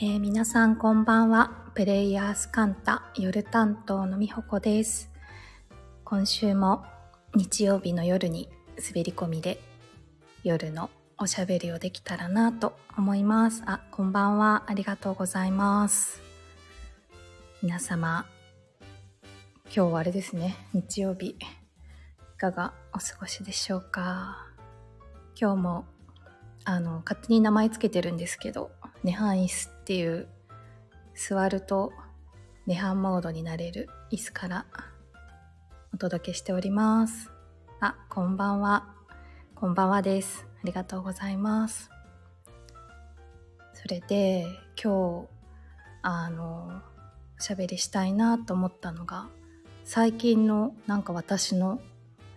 えー、皆さんこんばんは。プレイヤースカンタ夜担当のみほこです。今週も日曜日の夜に滑り込みで夜のおしゃべりをできたらなと思います。あ、こんばんは。ありがとうございます。皆様、今日はあれですね。日曜日。いかがお過ごしでしょうか。今日も、あの、勝手に名前つけてるんですけど、ネハン椅子っていう座ると涅槃モードになれる椅子からお届けしております。あ、こんばんは。こんばんはです。ありがとうございます。それで今日あのおしゃべりしたいなと思ったのが最近のなんか私の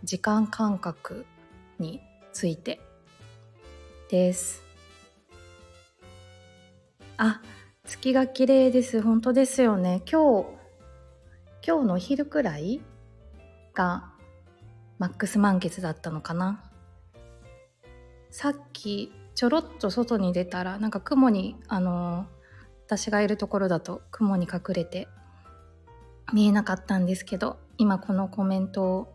時間感覚についてです。あ、月が綺麗です。本当ですよね。今日、今日のお昼くらいがマックス満月だったのかな。さっきちょろっと外に出たらなんか雲にあの私がいるところだと雲に隠れて見えなかったんですけど今このコメントを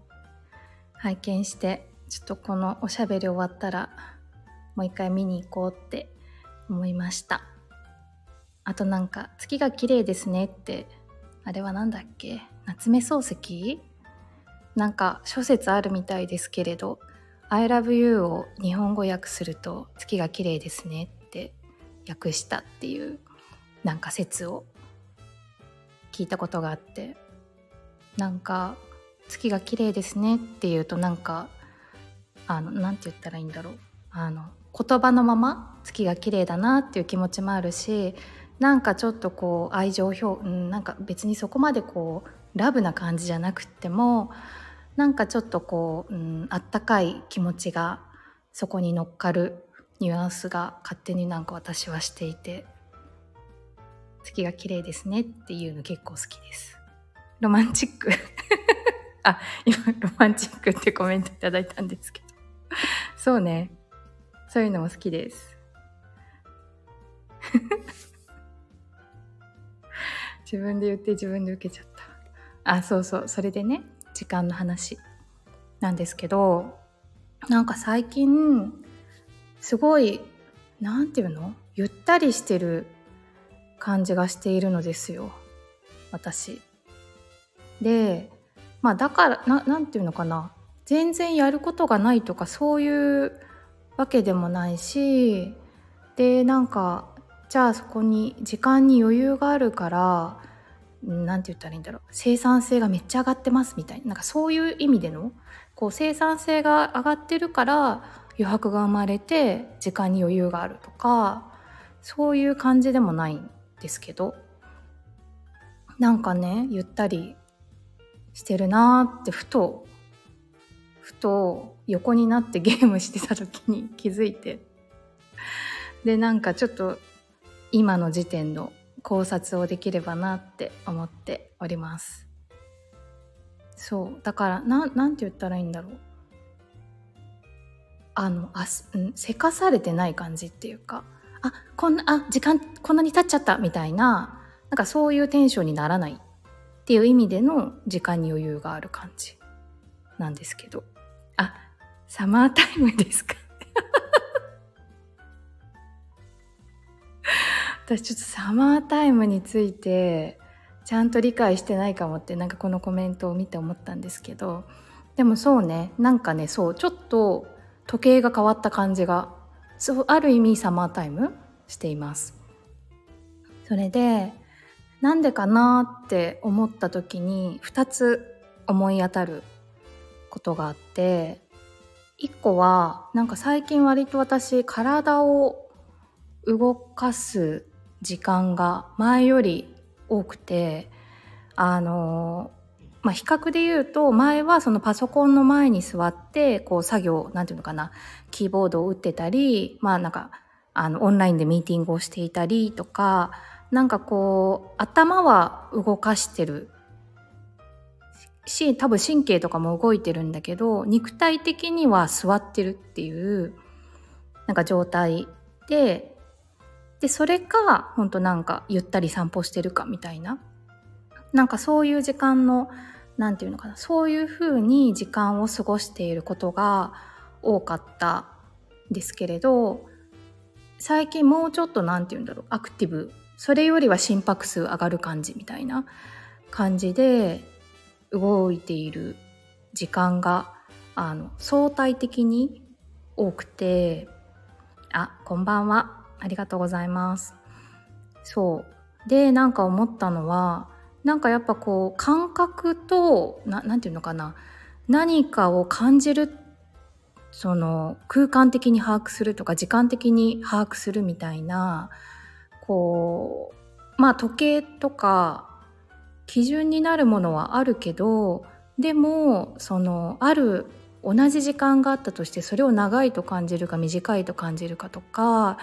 拝見してちょっとこのおしゃべり終わったらもう一回見に行こうって思いました。あとなんか月が綺麗ですねってあれは何だっけ？夏目漱石？なんか諸説あるみたいですけれど「I love you」を日本語訳すると「月が綺麗ですね」って訳したっていうなんか説を聞いたことがあってなんか「月が綺麗ですね」っていうとなんかあのなんて言ったらいいんだろう。あの言葉のまま月が綺麗だなっていう気持ちもあるしなんかちょっとこう愛情表、うん、なんか別にそこまでこうラブな感じじゃなくてもなんかちょっとこう、うん、あったかい気持ちがそこに乗っかるニュアンスが勝手になんか私はしていて月が綺麗ですねっていうの結構好きです。ロマンチック。あ今ロマンチックってコメントいただいたんですけど。そうね。そういうのも好きです。自分で言って自分で受けちゃった。あ、そうそう。それでね、時間の話なんですけど、なんか最近、すごい、なんていうの？ゆったりしてる感じがしているのですよ。私。で、まあだから、ななんていうのかな？全然やることがないとかそういうわけでもないし、で、なんかじゃあそこに時間に余裕があるから何て言ったらいいんだろう。生産性がめっちゃ上がってますみたいな。なんかそういう意味でのこう生産性が上がってるから余白が生まれて時間に余裕があるとかそういう感じでもないんですけど。なんかねゆったりしてるなーってふとふと横になってゲームしてた時に気づいて。でなんかちょっと今の時点の考察をできればなって思っております。そう。だからななんて言ったらいいんだろう。あのあうん、せかされてない感じっていうかあこんなあ時間こんなに経っちゃったみたいななんかそういうテンションにならないっていう意味での時間に余裕がある感じなんですけど。あサマータイムですか？私ちょっとサマータイムについてちゃんと理解してないかもってなんかこのコメントを見て思ったんですけどでもそうねなんかねそうちょっと時計が変わった感じがそうある意味サマータイムしています。それでなんでかなって思った時に2つ思い当たることがあって1個はなんか最近割と私体を動かす時間が前より多くてあのまあ、比較で言うと前はそのパソコンの前に座ってこう作業なんていうのかなキーボードを打ってたりまあなんかあのオンラインでミーティングをしていたりとかなんかこう頭は動かしてる。し多分神経とかも動いてるんだけど肉体的には座ってるっていうなんか状態ででそれかほんとなんかゆったり散歩してるかみたいな。なんかそういう時間の何て言うのかな。そういう風に時間を過ごしていることが多かったですけれど最近もうちょっと何て言うんだろう。アクティブ。それよりは心拍数上がる感じみたいな。感じで動いている時間があの相対的に多くてあこんばんは。ありがとうございます。そう。でなんか思ったのはなんかやっぱこう感覚と何て言うのかな。何かを感じるその空間的に把握するとか時間的に把握するみたいなこうまあ時計とか基準になるものはあるけどでもそのある同じ時間があったとしてそれを長いと感じるか短いと感じるかとか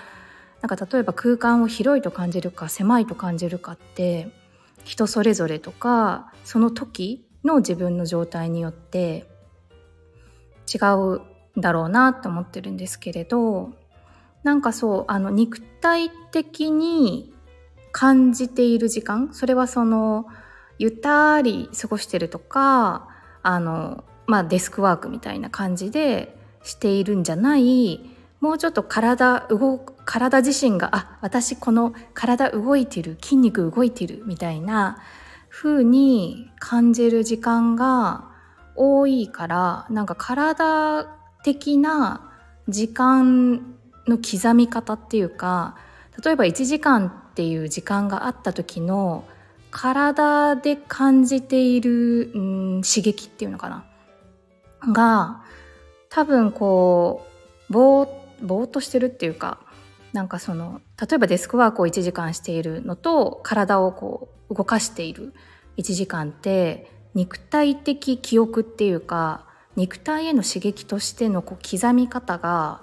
なんか例えば空間を広いと感じるか狭いと感じるかって人それぞれとかその時の自分の状態によって違うんだろうなと思ってるんですけれどなんかそうあの肉体的に感じている時間それはそのゆったり過ごしてるとかあの、まあ、デスクワークみたいな感じでしているんじゃないもうちょっと体動体自身があ私この体動いてる筋肉動いてるみたいな風に感じる時間が多いからなんか体的な時間の刻み方っていうか例えば1時間っていう時間があった時の体で感じている、うん、刺激っていうのかな？が多分こうぼーぼーっとしてるっていうかなんかその例えばデスクワークを1時間しているのと体をこう動かしている1時間って肉体的記憶っていうか肉体への刺激としてのこう刻み方が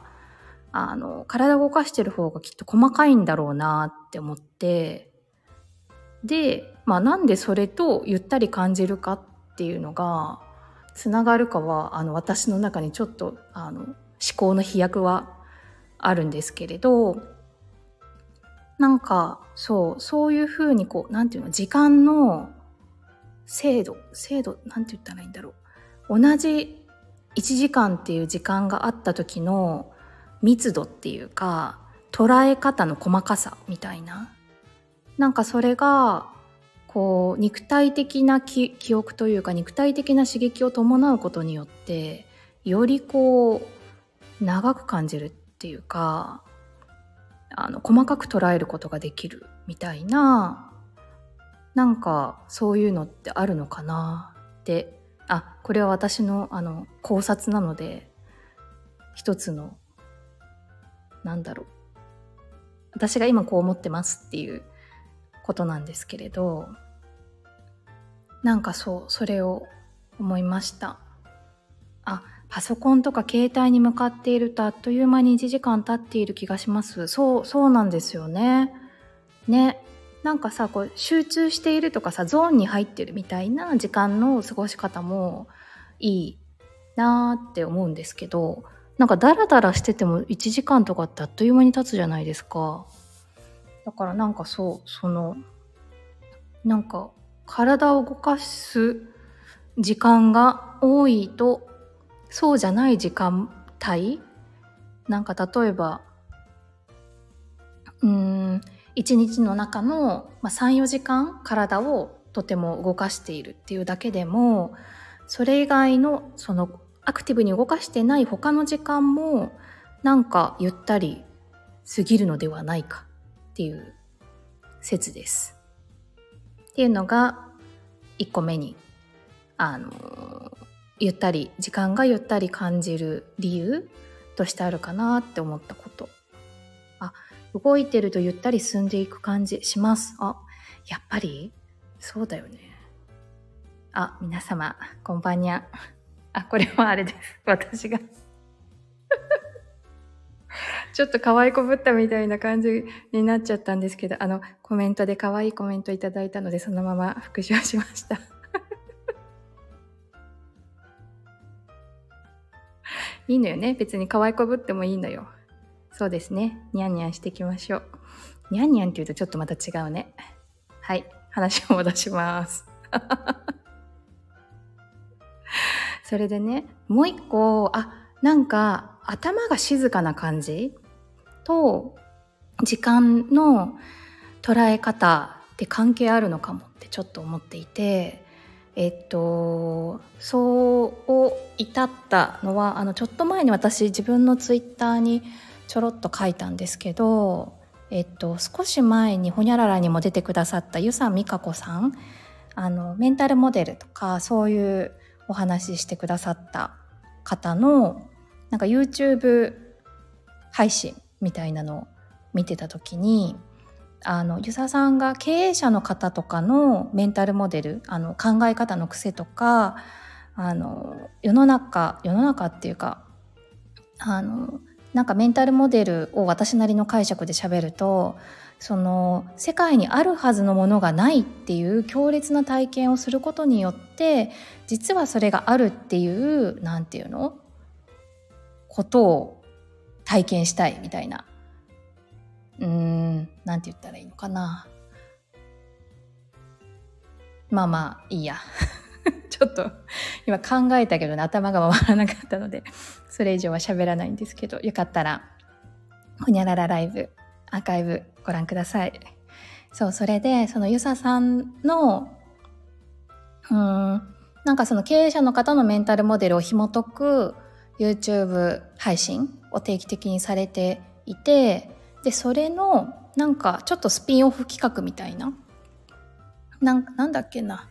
あの体を動かしてる方がきっと細かいんだろうなって思ってで、まあ、なんでそれとゆったり感じるかっていうのがつながるかはあの私の中にちょっとあの思考の飛躍はあるんですけれどなんかそうそういうふうにこうなんていうの時間の精度精度なんて言ったらいいんだろう。同じ1時間っていう時間があった時の密度っていうか捉え方の細かさみたいな。なんかそれがこう肉体的な記憶というか肉体的な刺激を伴うことによってよりこう長く感じるっていうかあの細かく捉えることができるみたいななんかそういうのってあるのかなって。あこれは私のあの考察なので一つのなんだろう。私が今こう思ってますっていうことなんですけれどなんかそうそれを思いました。あパソコンとか携帯に向かっているとあっという間に1時間経っている気がします。そう、そうなんですよね。ね。なんかさ、こう集中しているとかさ、ゾーンに入ってるみたいな時間の過ごし方もいいなーって思うんですけど、なんかダラダラしてても1時間とかってあっという間に経つじゃないですか。だからなんかそう、その、なんか体を動かす時間が多いとそうじゃない時間帯？なんか例えばうん一日の中の、まあ、34時間体をとても動かしているっていうだけでもそれ以外のそのアクティブに動かしてない他の時間もなんかゆったり過ぎるのではないかっていう説です。っていうのが1個目にあのゆったり時間がゆったり感じる理由としてあるかなって思ったこと。あ動いてるとゆったり進んでいく感じします。あやっぱり？そうだよね。あ皆様こんばんにゃ。あこれはあれです。私が。ちょっと可愛いこぶったみたいな感じになっちゃったんですけど、あの、コメントで可愛いコメントいただいたので、そのまま復習しました。いいのよね。別に可愛こぶってもいいのよ。そうですね。ニャンニャンしていきましょう。にゃんにゃんって言うとちょっとまた違うね。はい、話を戻します。それでね、もう一個、あ、なんか頭が静かな感じ？と時間の捉え方って関係あるのかもってちょっと思っていて、えっと、そう至ったのはあのちょっと前に私自分のツイッターにちょろっと書いたんですけど、えっと、少し前にほにゃららにも出てくださった湯佐美香子さん。あのメンタルモデルとかそういうお話ししてくださった方のなんか YouTube 配信みたいなのを見てた時にあの遊佐さんが経営者の方とかのメンタルモデルあの考え方の癖とかあの世の中世の中っていうかあのなんかメンタルモデルを私なりの解釈で喋るとその世界にあるはずのものがないっていう強烈な体験をすることによって実はそれがあるっていう何て言うの？ことを体験したいみたいな。うーん何て言ったらいいのかな。まあまあいいや。ちょっと今考えたけどね頭が回らなかったのでそれ以上は喋らないんですけどよかったらほにゃららライブアーカイブご覧ください。そうそれでそのゆささんのうんなんかその経営者の方のメンタルモデルを紐解く YouTube 配信を定期的にされていてでそれのなんかちょっとスピンオフ企画みたいな。なんなんだっけな。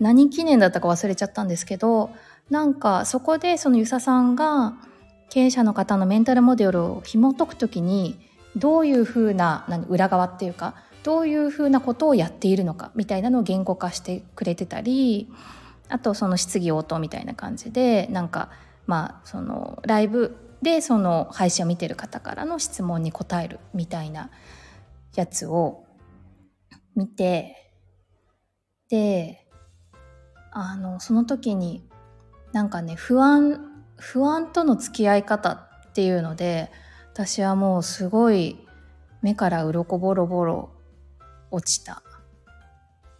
何記念だったか忘れちゃったんですけどなんかそこでその遊佐さんが経営者の方のメンタルモデルを紐解くときにどういうふうな裏側っていうかどういうふうなことをやっているのかみたいなのを言語化してくれてたりあとその質疑応答みたいな感じでなんかまあそのライブでその配信を見てる方からの質問に答えるみたいなやつを見てであのその時になんかね不安不安との付き合い方っていうので私はもうすごい目から鱗ボロボロ落ちた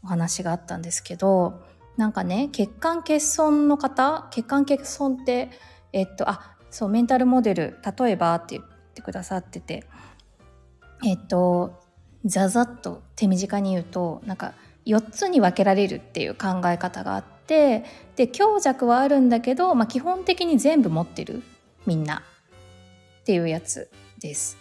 お話があったんですけどなんかね血管欠損の方血管欠損ってえっとあそうメンタルモデル例えばって言ってくださってて。えっとざざっと手短に言うとなんか4つに分けられるっていう考え方があってで強弱はあるんだけど、まあ、基本的に全部持ってる。みんな。っていうやつです。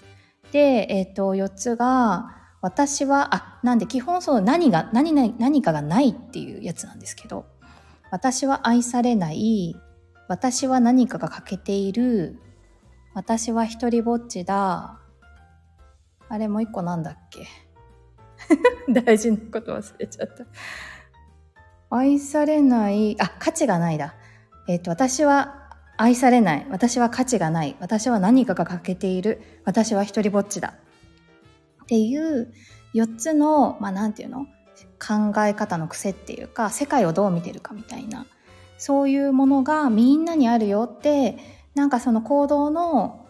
で、え、ー、と4つが私はあなんで基本その何が何何かがないっていうやつなんですけど私は愛されない。私は何かが欠けている私は一人ぼっちだあれもう一個なんだっけ？大事なこと忘れちゃった。愛されない、あ、価値がないだ。えっ、と、私は愛されない。私は価値がない。私は何かが欠けている。私は一人ぼっちだ。っていう4つの、まあ、なんていうの？考え方の癖っていうか、世界をどう見てるかみたいな、そういうものがみんなにあるよって、なんかその行動の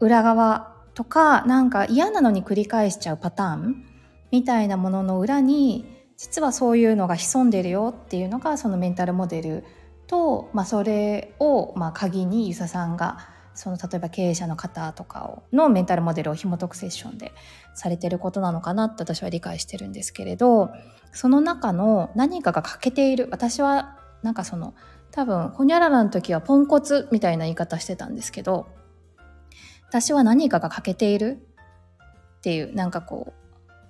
裏側とか、なんか嫌なのに繰り返しちゃうパターンみたいなものの裏に実はそういうのが潜んでるよっていうのがそのメンタルモデルと、まあ、それをまあ鍵に遊佐さんがその例えば経営者の方とかをのメンタルモデルを紐解くセッションでされてることなのかなって私は理解してるんですけれどその中の何かが欠けている私はなんかその多分ほにゃららの時はポンコツみたいな言い方してたんですけど私は何かが欠けているっていうなんかこ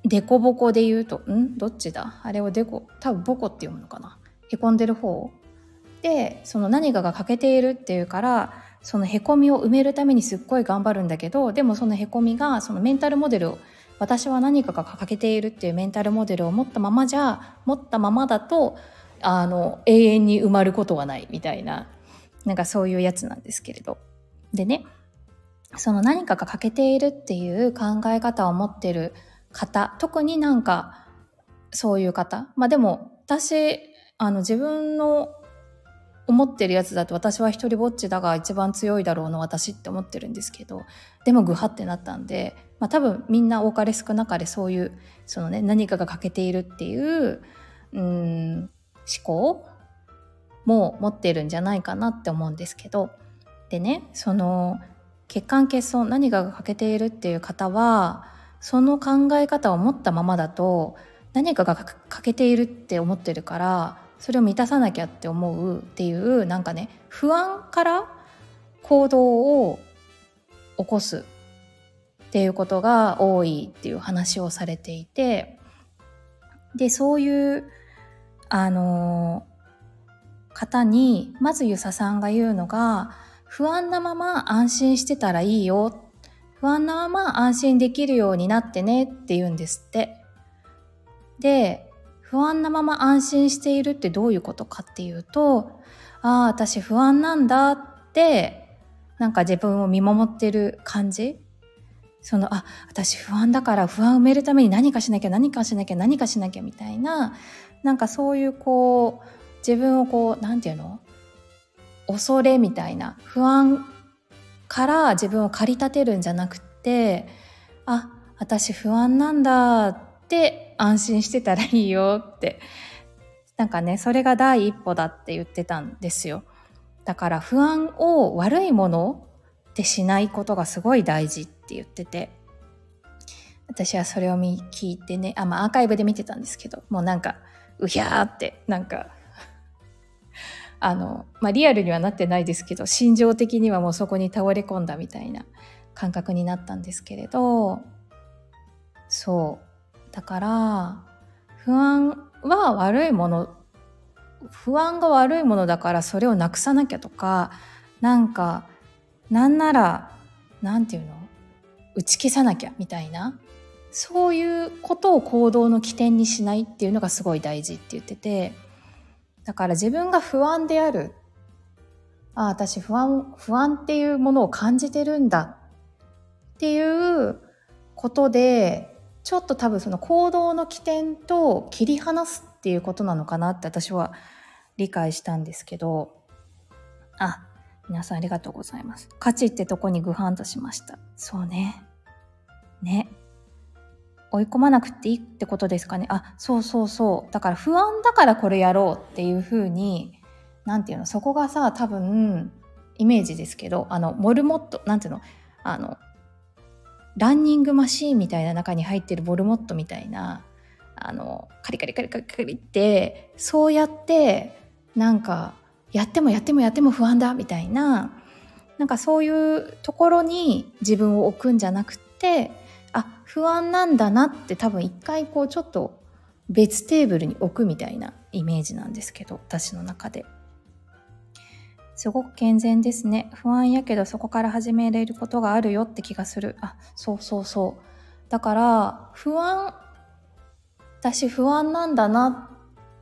うデコボコで言うと、ん？どっちだ？あれをデコ、多分ボコって読むのかな？へこんでる方で、その何かが欠けているっていうから、そのへこみを埋めるためにすっごい頑張るんだけど、でもそのへこみが、そのメンタルモデルを、私は何かが欠けているっていうメンタルモデルを持ったままじゃ、持ったままだと、あの、永遠に埋まることはないみたいな、なんかそういうやつなんですけれど。でね、その何かが欠けているっていう考え方を持ってる方特になんかそういう方まあでも私あの自分の思ってるやつだと私は一人ぼっちだが一番強いだろうの私って思ってるんですけどでもグハってなったんで、まあ、多分みんな多かれ少なかれそういうそのね何かが欠けているっていううん思考も持ってるんじゃないかなって思うんですけど。でねその血管欠損何かが欠けているっていう方はその考え方を持ったままだと何かが欠けているって思ってるからそれを満たさなきゃって思うっていうなんかね不安から行動を起こすっていうことが多いっていう話をされていて。でそういうあの方にまず遊佐さんが言うのが不安なまま安心してたらいいよ不安なまま安心できるようになってねって言うんですって。で不安なまま安心しているってどういうことかっていうとああ私不安なんだってなんか自分を見守ってる感じそのあ私不安だから不安を埋めるために何かしなきゃ何かしなきゃ何かしなきゃみたいななんかそういうこう自分をこう何て言うの恐れみたいな不安から自分を駆り立てるんじゃなくてあ私不安なんだって安心してたらいいよって。なんかねそれが第一歩だって言ってたんですよ。だから不安を悪いものってしないことがすごい大事って言ってて。私はそれを聞いてねあ、まあ、アーカイブで見てたんですけどもうなんかうひゃーってなんか あの、まあ、リアルにはなってないですけど心情的にはもうそこに倒れ込んだみたいな感覚になったんですけれどそう。だから不安は悪いもの不安が悪いものだからそれをなくさなきゃとかなんかなんならなんていうの？打ち消さなきゃみたいなそういうことを行動の起点にしないっていうのがすごい大事って言っててだから自分が不安であるああ私不安不安っていうものを感じてるんだっていうことでちょっと多分その行動の起点と切り離すっていうことなのかなって私は理解したんですけどあ皆さんありがとうございます。価値ってとこにグハンとしました。そうね。ね。追い込まなくていいってことですかね？あそうそうそう。だから不安だからこれやろうっていうふうに何て言うの？そこがさ多分イメージですけどあのモルモット何て言うの？あのランニングマシーンみたいな中に入ってるモルモットみたいなあのカリカリカリカリカリってそうやってなんかやってもやってもやっても不安だみたいななんかそういうところに自分を置くんじゃなくてあ不安なんだなって多分一回こうちょっと別テーブルに置くみたいなイメージなんですけど私の中で。すごく健全ですね。不安やけどそこから始めれることがあるよって気がする。あそうそうそう。だから不安私不安なんだな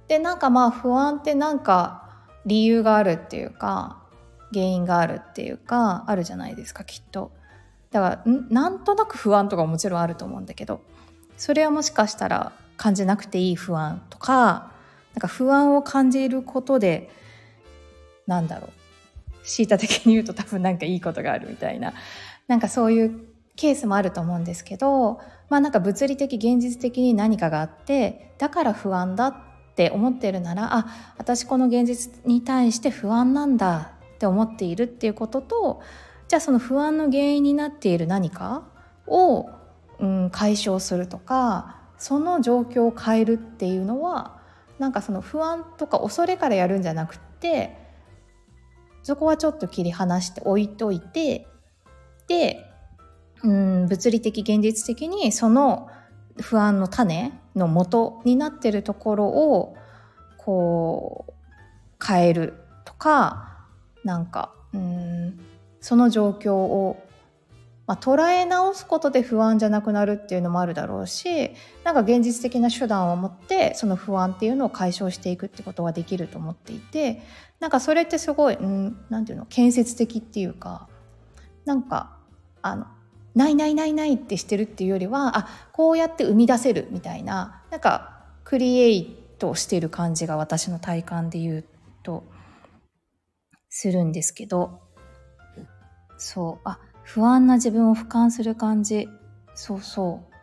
ってなんかまあ不安ってなんか理由があるっていうか原因があるっていうかあるじゃないですかきっと。だからなんとなく不安とかももちろんあると思うんだけどそれはもしかしたら感じなくていい不安とかなんか不安を感じることでなんだろうシータ的に言うと多分なんかいいことがあるみたいななんかそういうケースもあると思うんですけどまあなんか物理的現実的に何かがあってだから不安だって思ってるならあ私この現実に対して不安なんだって思っているっていうこととじゃあその不安の原因になっている何かを、うん、解消するとかその状況を変えるっていうのはなんかその不安とか恐れからやるんじゃなくってそこはちょっと切り離して置いといてで、うん、物理的現実的にその不安の種の元になってるところをこう変えるとかなんかうんその状況を、まあ、捉え直すことで不安じゃなくなるっていうのもあるだろうしなんか現実的な手段を持ってその不安っていうのを解消していくってことができると思っていてなんかそれってすごい何て言うの建設的っていうかなんかあのないないないないってしてるっていうよりはあこうやって生み出せるみたいななんかクリエイトしてる感じが私の体感で言うとするんですけど、そう、あ、不安な自分を俯瞰する感じ。そうそう。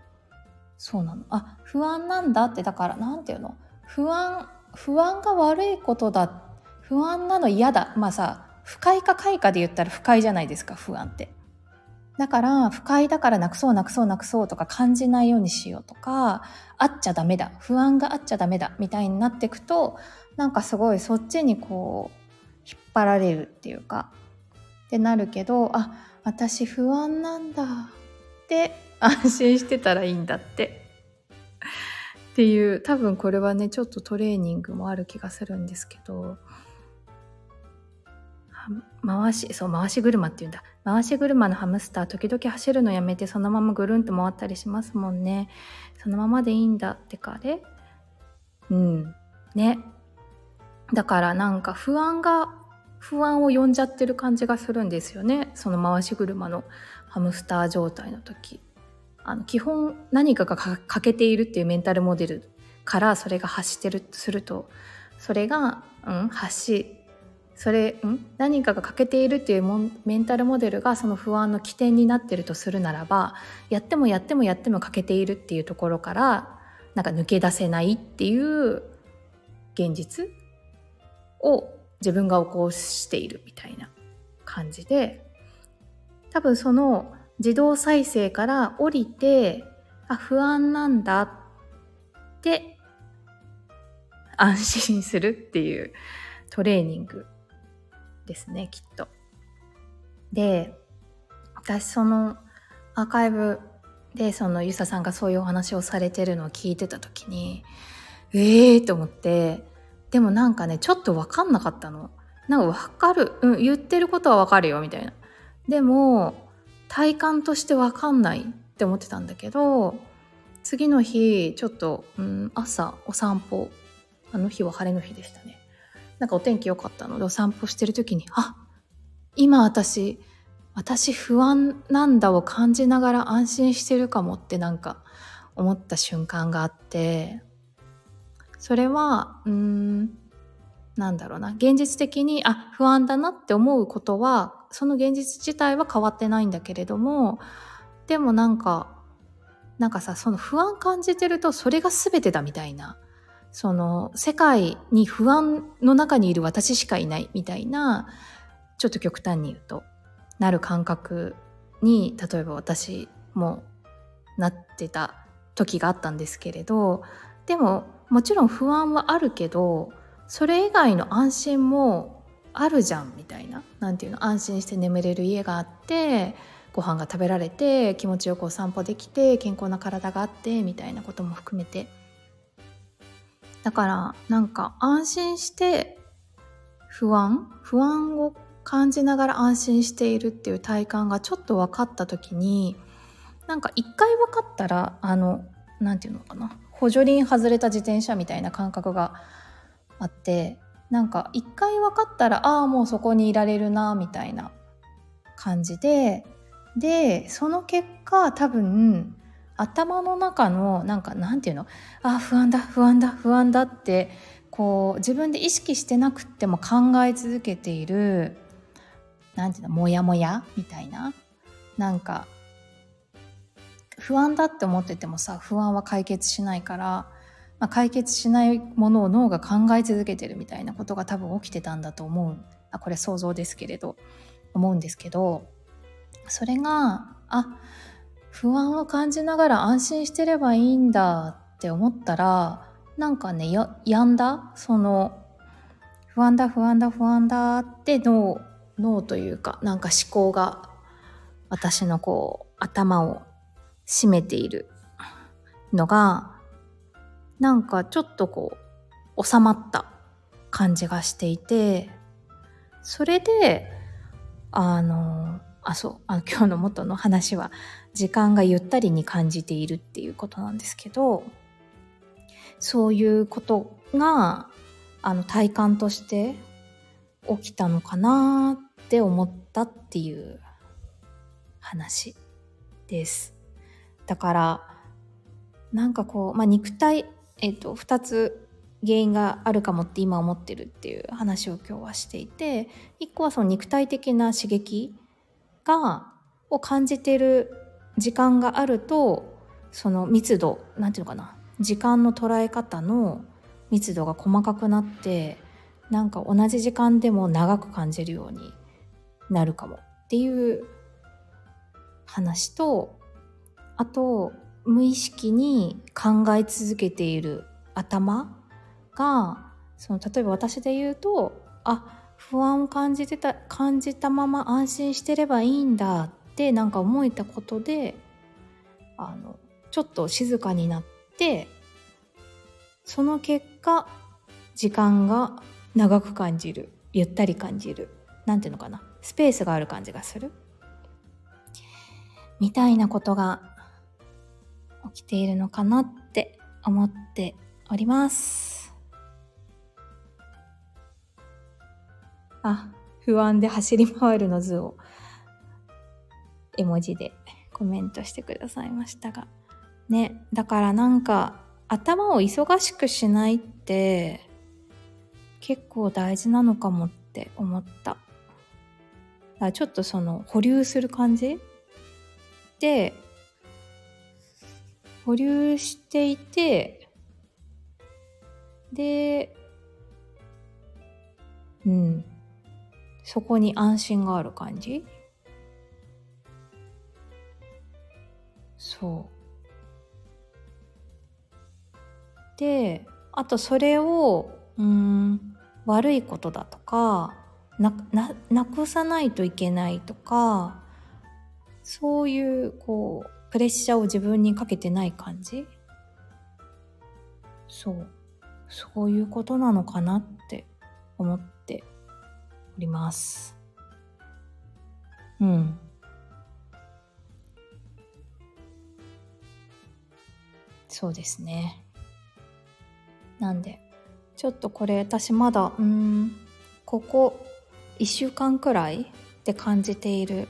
そうなの。あ、不安なんだって、だから、なんていうの？不安、不安が悪いことだ。不安なの嫌だ。まあさ、不快か快かで言ったら不快じゃないですか、不安って。だから、不快だからなくそうなくそうなくそうとか感じないようにしようとか、あっちゃダメだ。不安があっちゃダメだ。みたいになっていくと、なんかすごいそっちにこう、引っ張られるっていうか、ってなるけど、あ、私不安なんだ。って 安心してたらいいんだって。っていう多分これはねちょっとトレーニングもある気がするんですけど回しそう回し車っていうんだ。回し車のハムスター時々走るのやめてそのままぐるんと回ったりしますもんね。そのままでいいんだってかあれうん。ね。だからなんか不安が不安を呼んじゃってる感じがするんですよね。その回し車のハムスター状態の時。あの基本何かが欠けているっていうメンタルモデルからそれが発してるとするとそれが、うん、発しそれ、ん何かが欠けているっていうメンタルモデルがその不安の起点になってるとするならばやってもやってもやっても欠けているっていうところからなんか抜け出せないっていう現実を自分が起こしているみたいな感じで多分その自動再生から降りて、あ、不安なんだって安心するっていうトレーニングですね、きっと。で、私そのアーカイブでそのゆささんがそういうお話をされてるのを聞いてた時に、ええー、と思って、でもなんかね、ちょっとわかんなかったの。なんかわかる。うん、言ってることはわかるよ、みたいな。でも、体感として分かんないって思ってたんだけど次の日ちょっと、うん、朝お散歩あの日は晴れの日でしたねなんかお天気良かったのでお散歩してる時にあ今私私不安なんだを感じながら安心してるかもってなんか思った瞬間があってそれはうーんなんだろうな。現実的にあ不安だなって思うことはその現実自体は変わってないんだけれどもでもなんかなんかさその不安感じてるとそれが全てだみたいな。その世界に不安の中にいる私しかいないみたいなちょっと極端に言うとなる感覚に例えば私もなってた時があったんですけれどでももちろん不安はあるけどそれ以外の安心もあるじゃんみたいな。何ていうの？安心して眠れる家があってご飯が食べられて気持ちよくお散歩できて健康な体があってみたいなことも含めて。だからなんか安心して不安？不安を感じながら安心しているっていう体感がちょっと分かった時になんか一回分かったらあの何て言うのかな？補助輪外れた自転車みたいな感覚があってなんか一回分かったらああもうそこにいられるなみたいな感じででその結果多分頭の中のなんかなんていうのああ不安だ不安だ不安だってこう自分で意識してなくっても考え続けているなんていうのモヤモヤみたいななんか不安だって思っててもさ不安は解決しないからまあ、解決しないものを脳が考え続けてるみたいなことが多分起きてたんだと思う。あこれ想像ですけれど思うんですけど。それがあ不安を感じながら安心してればいいんだって思ったらなんかねややんだ？その不安だ不安だ不安だって脳脳というかなんか思考が私のこう頭を占めているのがなんかちょっとこう収まった感じがしていてそれであのあそうあの今日の元の話は時間がゆったりに感じているっていうことなんですけどそういうことがあの体感として起きたのかなって思ったっていう話です。だからなんかこう、まあ、肉体えっ、と、2つ原因があるかもって今思ってるっていう話を今日はしていて一個はその肉体的な刺激がを感じてる時間があるとその密度なんていうのかな時間の捉え方の密度が細かくなってなんか同じ時間でも長く感じるようになるかもっていう話とあと無意識に考え続けている頭がその例えば私で言うとあ不安を感じてた感じたまま安心してればいいんだってなんか思えたことであのちょっと静かになってその結果時間が長く感じるゆったり感じるなんていうのかなスペースがある感じがする。みたいなことがきているのかなって思っております。あ不安で走り回るの図を絵文字でコメントしてくださいましたが。ねだからなんか頭を忙しくしないって結構大事なのかもって思った。だちょっとその保留する感じで保留していてでうん。そこに安心がある感じ？そう。であとそれをうん悪いことだとかなななくさないといけないとかそういうこうプレッシャーを自分にかけてない感じ？そう。そういうことなのかなって思っております。うん。そうですね。なんでちょっとこれ私まだうんここ1週間くらいで感じている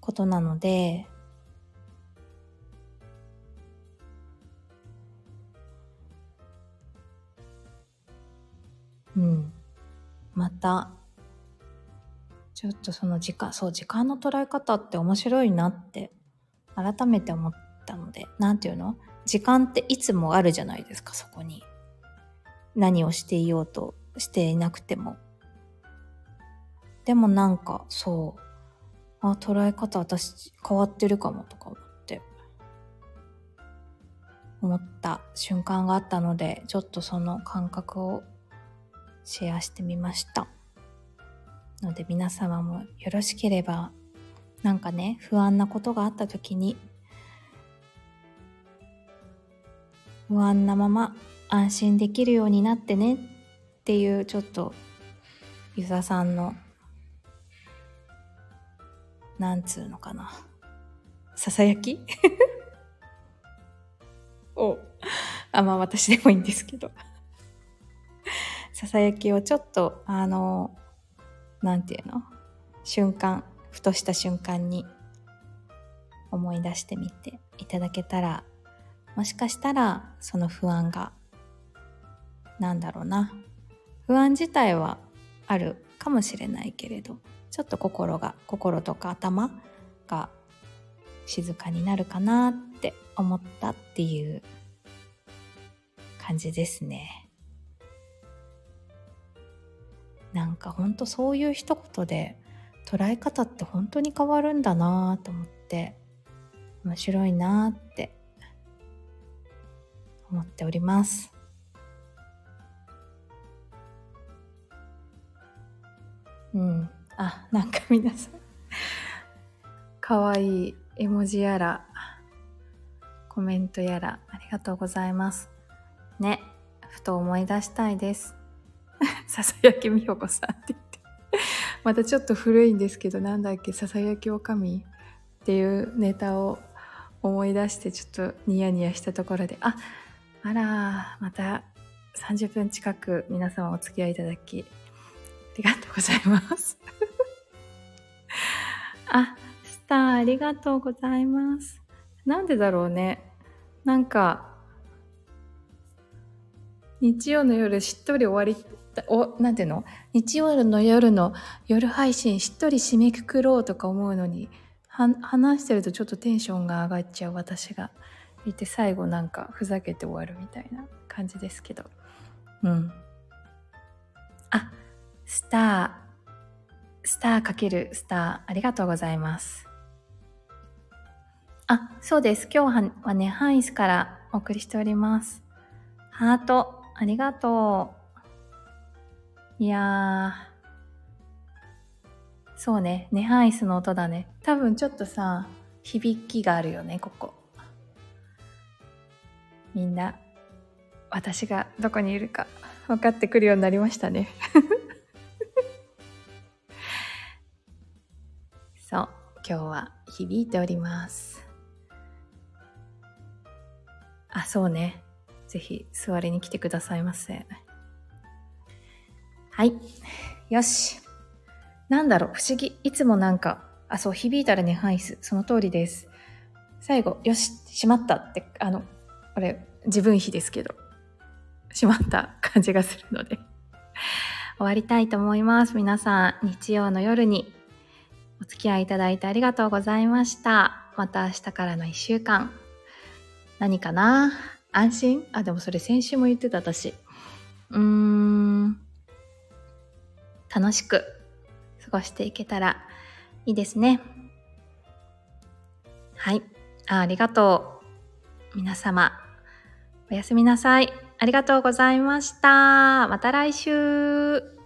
ことなのでたちょっとその時間そう時間の捉え方って面白いなって改めて思ったので何て言うの？時間っていつもあるじゃないですかそこに。何をしていようとしていなくても。でもなんかそう、あ、捉え方私変わってるかもとか思って、思った瞬間があったので、ちょっとその感覚をシェアしてみました。ので皆様もよろしければ、なんかね、不安なことがあった時に、不安なまま安心できるようになってねっていうちょっとユザさんのなんつうのかなささやき？をあまあ私でもいいんですけどささやきをちょっとあのなんていうの？瞬間ふとした瞬間に思い出してみていただけたらもしかしたらその不安がなんだろうな。不安自体はあるかもしれないけれどちょっと心が心とか頭が静かになるかなって思ったっていう感じですね。なんかほんとそういう一言で捉え方って本当に変わるんだなと思って面白いなって思っておりますうん。あ、なんか皆さん、かわいい絵文字やら、コメントやら、ありがとうございます。ね、ふと思い出したいです。ささやきみよこさんって言って。またちょっと古いんですけど、なんだっけ、ささやきおかみっていうネタを思い出してちょっとニヤニヤしたところで、あ、あら、また30分近く皆様お付き合いいただきありがとうございます。あ、スターありがとうございます。なんでだろうね。なんか、日曜の夜しっとり終わりおなんていうの？日曜の夜の夜配信しっとり締めくくろうとか思うのに話してるとちょっとテンションが上がっちゃう私が。いて最後なんかふざけて終わるみたいな感じですけど。うん。あスター。スターかけるスターありがとうございます。あそうです。今日はねハイスからお送りしております。ハートありがとう。いやそうね。ネハイスの音だね。多分ちょっとさ、響きがあるよね、ここ。みんな、私がどこにいるか分かってくるようになりましたね。そう、今日は響いております。あ、そうね。ぜひ座りに来てくださいませ。はい。よし。なんだろう、不思議。いつもなんか、あ、そう、響いたらね、ハイス。その通りです。最後、よし、しまったって、あの、これ、自分比ですけど、しまった感じがするので終わりたいと思います。皆さん、日曜の夜にお付き合いいただいてありがとうございました。また明日からの一週間。何かな？安心？あ、でもそれ先週も言ってた私。うーん。楽しく過ごしていけたらいいですね。はい。あありがとう。皆様、おやすみなさい。ありがとうございました。また来週。